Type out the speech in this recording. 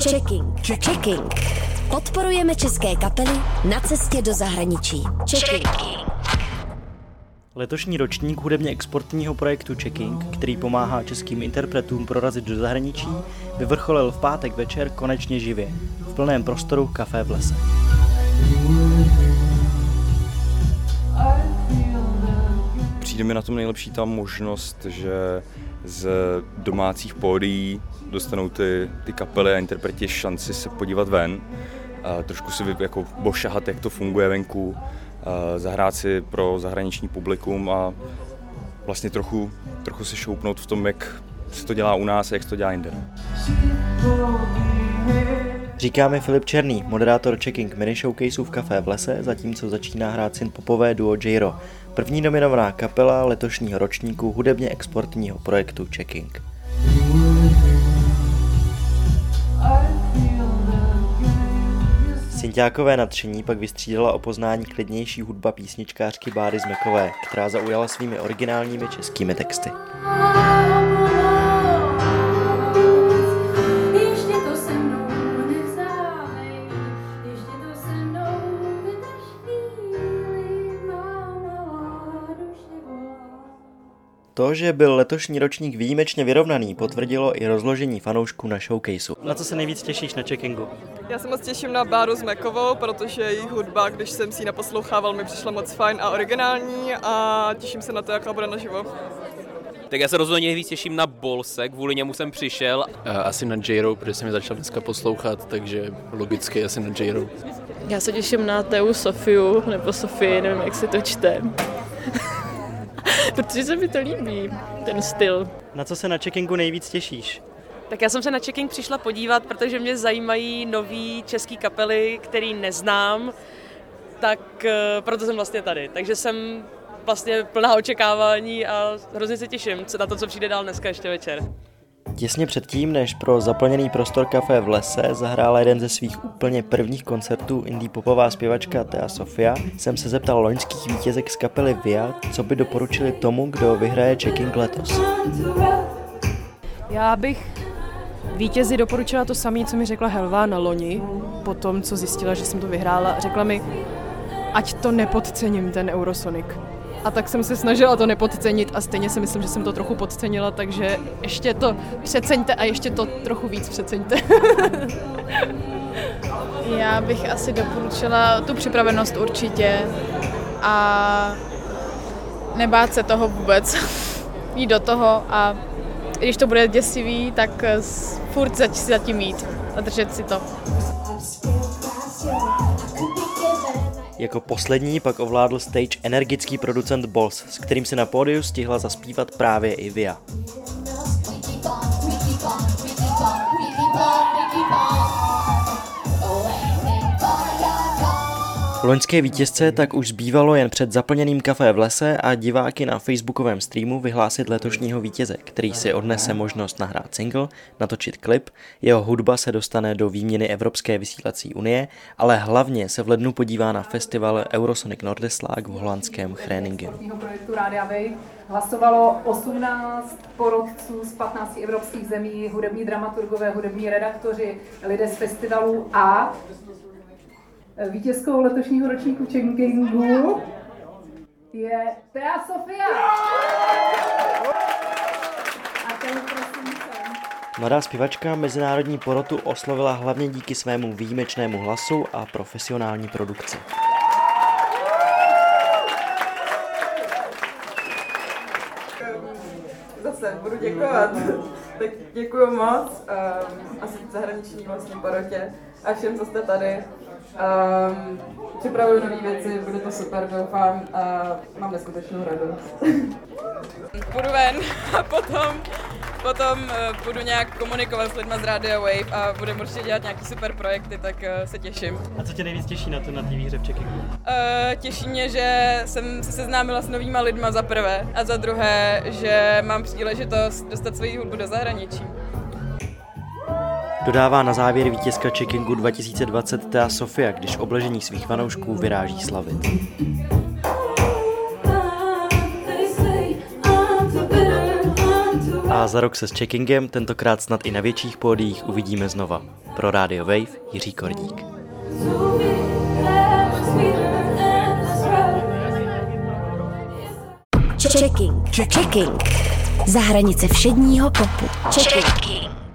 Checking. Checking. Podporujeme české kapely na cestě do zahraničí. Checking. Letošní ročník hudebně exportního projektu Checking, který pomáhá českým interpretům prorazit do zahraničí, vyvrcholil v pátek večer konečně živě, v plném prostoru Café v lese. Přijde mi na tom nejlepší ta možnost, že z domácích pódií dostanou ty, ty kapely a interpreti šanci se podívat ven, a trošku si jako bošahat, jak to funguje venku, a zahrát si pro zahraniční publikum a vlastně trochu, trochu se šoupnout v tom, jak se to dělá u nás a jak se to dělá jinde. Říká mi Filip Černý, moderátor Checking mini showcaseu v Café v lese, zatímco začíná hrát syn popové duo Jiro, první nominovaná kapela letošního ročníku hudebně exportního projektu Checking. Sintiákové nadšení pak vystřídala o poznání klidnější hudba písničkářky Báry Zmekové, která zaujala svými originálními českými texty. To, že byl letošní ročník výjimečně vyrovnaný, potvrdilo i rozložení fanoušků na showcaseu. Na co se nejvíc těšíš na checkingu? Já se moc těším na Báru s Mekovou, protože jejich hudba, když jsem si ji naposlouchával, mi přišla moc fajn a originální a těším se na to, jaká bude naživo. Tak já se rozhodně nejvíc těším na Bolse, kvůli němu jsem přišel. Asi na J-Ro, protože jsem mi začal dneska poslouchat, takže logicky asi na J-Ro. Já se těším na Teu Sofiu, nebo Sofii, nevím, jak se to čte. Protože se mi to líbí, ten styl. Na co se na checkingu nejvíc těšíš? Tak já jsem se na checking přišla podívat, protože mě zajímají nový český kapely, který neznám, tak uh, proto jsem vlastně tady. Takže jsem vlastně plná očekávání a hrozně se těším na to, co přijde dál dneska ještě večer. Těsně předtím, než pro zaplněný prostor kafe v lese zahrála jeden ze svých úplně prvních koncertů indie popová zpěvačka Thea Sofia, jsem se zeptal loňských vítězek z kapely Via, co by doporučili tomu, kdo vyhraje checking letos. Já bych vítězi doporučila to samé, co mi řekla Helva na loni, po tom, co zjistila, že jsem to vyhrála. Řekla mi, ať to nepodcením, ten Eurosonic a tak jsem se snažila to nepodcenit a stejně si myslím, že jsem to trochu podcenila, takže ještě to přeceňte a ještě to trochu víc přeceňte. Já bych asi doporučila tu připravenost určitě a nebát se toho vůbec. Jít do toho a když to bude děsivý, tak furt zatím jít a držet si to. Jako poslední pak ovládl stage energický producent Boss, s kterým si na pódiu stihla zaspívat právě i Via. Loňské vítězce tak už zbývalo jen před zaplněným kafé v lese a diváky na facebookovém streamu vyhlásit letošního vítěze, který si odnese možnost nahrát single, natočit klip, jeho hudba se dostane do výměny Evropské vysílací unie, ale hlavně se v lednu podívá na festival Eurosonic Nordeslag v holandském Chréningen. Hlasovalo 18 porodců z 15 evropských zemí, hudební dramaturgové, hudební redaktoři, lidé z festivalů a Vítězkou letošního ročníku Checkingu je Tea Sofia. A ten prosím Mladá zpěvačka mezinárodní porotu oslovila hlavně díky svému výjimečnému hlasu a profesionální produkci. Zase budu děkovat. Tak děkuji moc. Um, asi zahraniční vlastně porotě a všem, co jste tady. Um, připravuju nové věci, bude to super, doufám a mám neskutečnou radost. Půjdu ven a potom, potom uh, budu nějak komunikovat s lidmi z Radio Wave a budeme určitě dělat nějaký super projekty, tak uh, se těším. A co tě nejvíc těší na to na té výhře v Checkingu? Uh, těší mě, že jsem se seznámila s novýma lidma za prvé a za druhé, že mám příležitost dostat svoji hudbu do zahraničí. Dodává na závěr vítězka Checkingu 2020 Thea Sofia, když obležení svých fanoušků vyráží slavit. A za rok se s checkingem, tentokrát snad i na větších pódiích, uvidíme znova. Pro Radio Wave Jiří Kordík. Checking. Checking. Za hranice všedního popu. Checking.